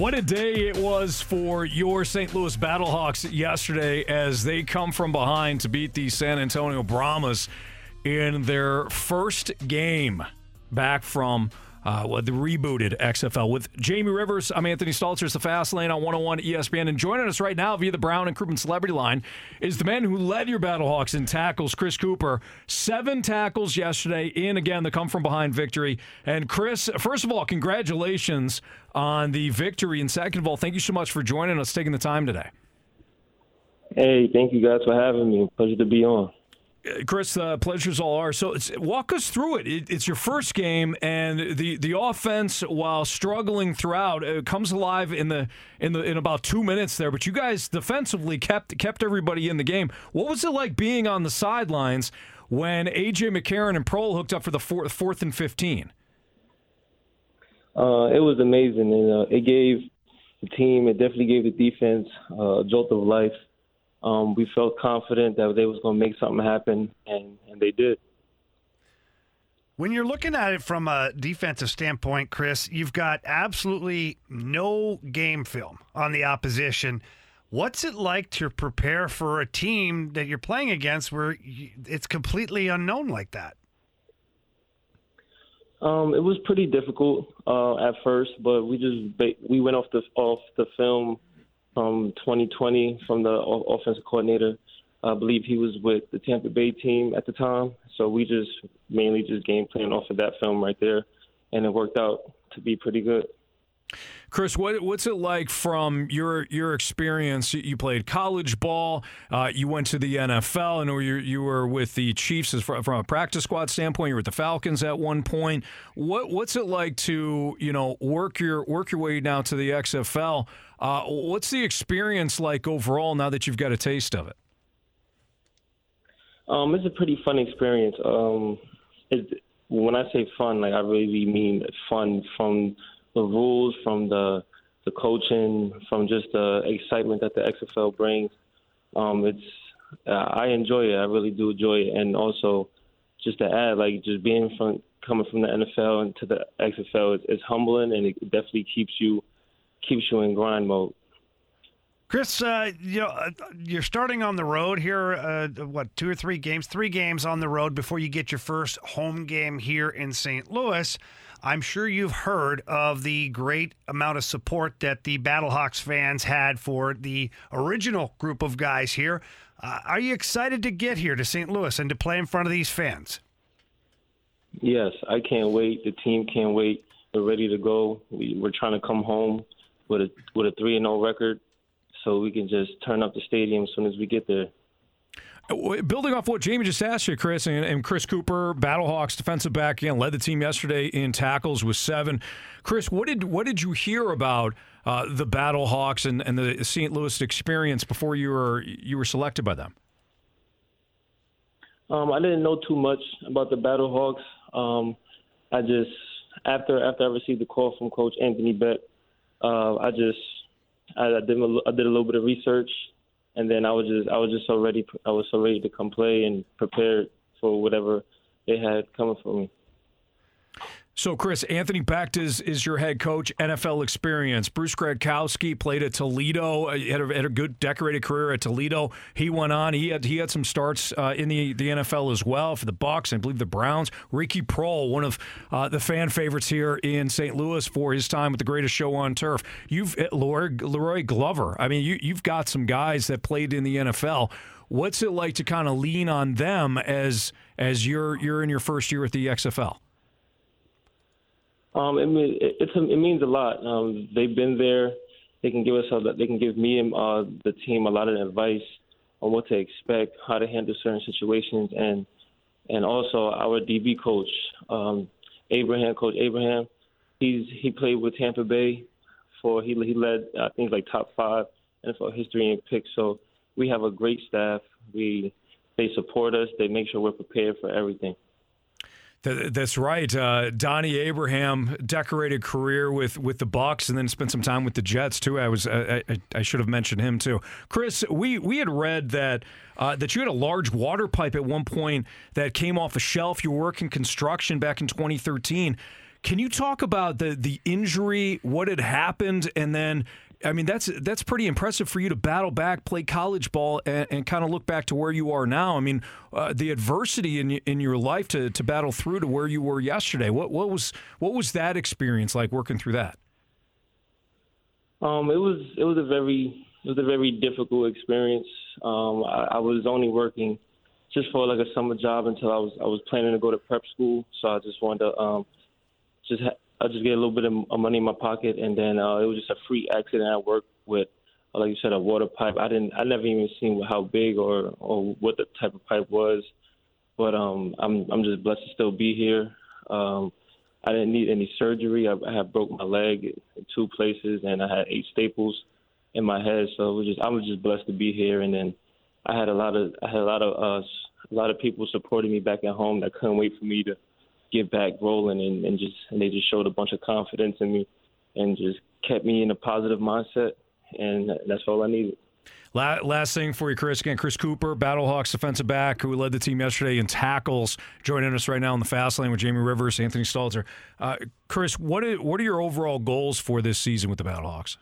What a day it was for your St. Louis Battlehawks yesterday as they come from behind to beat the San Antonio Brahmas in their first game back from uh, the rebooted XFL. With Jamie Rivers, I'm Anthony Stalter. It's the Fast Lane on 101 ESPN. And joining us right now via the Brown and Crouppen Celebrity Line is the man who led your Battlehawks in tackles, Chris Cooper. Seven tackles yesterday in, again, the come from behind victory. And Chris, first of all, congratulations on the victory. And second of all, thank you so much for joining us, taking the time today. Hey, thank you guys for having me. Pleasure to be on. Chris, uh, pleasure's all ours. So walk us through it. it. It's your first game, and the the offense, while struggling throughout, it comes alive in the in the in about two minutes there. But you guys defensively kept kept everybody in the game. What was it like being on the sidelines when AJ McCarron and Proehl hooked up for the fourth, fourth and fifteen? Uh, it was amazing, and uh, it gave the team, it definitely gave the defense uh, a jolt of life um, we felt confident that they was going to make something happen, and, and they did. When you're looking at it from a defensive standpoint, Chris, you've got absolutely no game film on the opposition. What's it like to prepare for a team that you're playing against where it's completely unknown like that? Um, it was pretty difficult uh, at first, but we just we went off the off the film from 2020 from the offensive coordinator. I believe he was with the Tampa Bay team at the time. So we just mainly just game plan off of that film right there, and it worked out to be pretty good. Chris, what, what's it like from your your experience? You played college ball, uh, you went to the NFL, and you you were with the Chiefs as from a practice squad standpoint. You were with the Falcons at one point. What what's it like to you know work your work your way now to the XFL? Uh, what's the experience like overall now that you've got a taste of it? Um, it's a pretty fun experience. Um, it, when I say fun, like I really mean fun from the rules, from the the coaching, from just the excitement that the XFL brings. Um, it's I enjoy it. I really do enjoy it, and also just to add, like just being from coming from the NFL into the XFL is, is humbling, and it definitely keeps you keeps you in grind mode. Chris, uh, you know, uh, you're starting on the road here. Uh, what, two or three games? Three games on the road before you get your first home game here in St. Louis. I'm sure you've heard of the great amount of support that the Battlehawks fans had for the original group of guys here. Uh, are you excited to get here to St. Louis and to play in front of these fans? Yes, I can't wait. The team can't wait. We're ready to go. We, we're trying to come home with a with a three and zero oh record, so we can just turn up the stadium as soon as we get there. Building off what Jamie just asked you, Chris, and, and Chris Cooper, Battlehawks defensive back, again, led the team yesterday in tackles with seven. Chris, what did what did you hear about uh, the Battlehawks and, and the St. Louis experience before you were you were selected by them? Um, I didn't know too much about the Battlehawks. Um, I just after after I received the call from Coach Anthony Becht, uh, I just I, I did a, I did a little bit of research and then I was just I was just so ready I was so ready to come play and prepared for whatever they had coming for me. So, Chris, Anthony Becht is, is your head coach, NFL experience. Bruce Gradkowski played at Toledo, uh, had a, had a good decorated career at Toledo. He went on. He had he had some starts uh, in the, the NFL as well for the Bucs. I believe the Browns. Ricky Proehl, one of uh, the fan favorites here in St. Louis for his time with the greatest show on turf. You've Leroy, La'Roi Glover. I mean, you you've got some guys that played in the NFL. What's it like to kind of lean on them as as you're you're in your first year at the XFL? Um, it, it, it's a, it means a lot. Um, they've been there. They can give us a, they can give me and uh, the team a lot of advice on what to expect, how to handle certain situations, and and also our DB coach, um, Abraham, Coach Abraham. He's he played with Tampa Bay for he he led I think like top five NFL history in picks. So we have a great staff. We they support us. They make sure we're prepared for everything. That's right. Uh, Donnie Abraham decorated career with, with the Bucs, and then spent some time with the Jets too. I was I, I, I should have mentioned him too. Chris, we we had read that uh, that you had a large water pipe at one point that came off a shelf. You were working construction back in 2013. Can you talk about the the injury, what had happened, and then I mean, that's that's pretty impressive for you to battle back, play college ball, and, and kind of look back to where you are now. I mean, uh, the adversity in in your life to, to battle through to where you were yesterday. What what was what was that experience like working through that? Um, it was it was a very it was a very difficult experience. Um, I, I was only working just for like a summer job until I was I was planning to go to prep school, so I just wanted to um, just ha- I just get a little bit of money in my pocket, and then uh, it was just a free accident I worked with, uh, like you said, a water pipe. I didn't, I never even seen how big or or what the type of pipe was, but um, I'm I'm just blessed to still be here. Um, I didn't need any surgery. I, I had broke my leg in two places, and I had eight staples in my head. So it was just I was just blessed to be here, and then I had a lot of I had a lot of uh, a lot of people supporting me back at home that couldn't wait for me to get back rolling and, and just and they just showed a bunch of confidence in me and just kept me in a positive mindset and that's all I needed. Last thing for you, Chris. Again, Chris Cooper, Battlehawks defensive back, who led the team yesterday in tackles, joining us right now in the fast lane with Jamie Rivers, Anthony Stalter. Uh, Chris, what are, what are your overall goals for this season with the Battlehawks?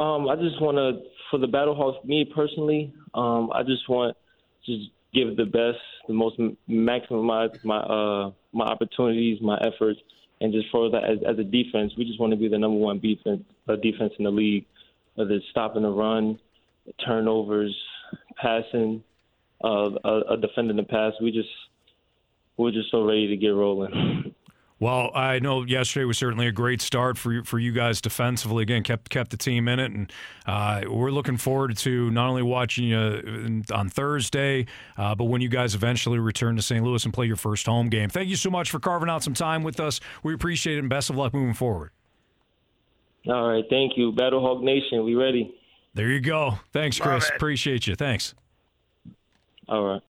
Um, I just want to, for the Battlehawks, me personally, um, I just want just give the best, the most maximize my uh, my opportunities, my efforts, and just for that as, as a defense, we just want to be the number one defense uh, defense in the league, whether it's stopping the run, turnovers, passing, uh, a, defending the pass. We just we're just so ready to get rolling. Well, I know yesterday was certainly a great start for for you guys defensively. Again, kept kept the team in it, and uh, we're looking forward to not only watching you on Thursday, uh, but when you guys eventually return to St. Louis and play your first home game. Thank you so much for carving out some time with us. We appreciate it, and best of luck moving forward. All right, thank you, Battlehawk Nation. We ready? There you go. Thanks, Chris. Appreciate you. Thanks. All right.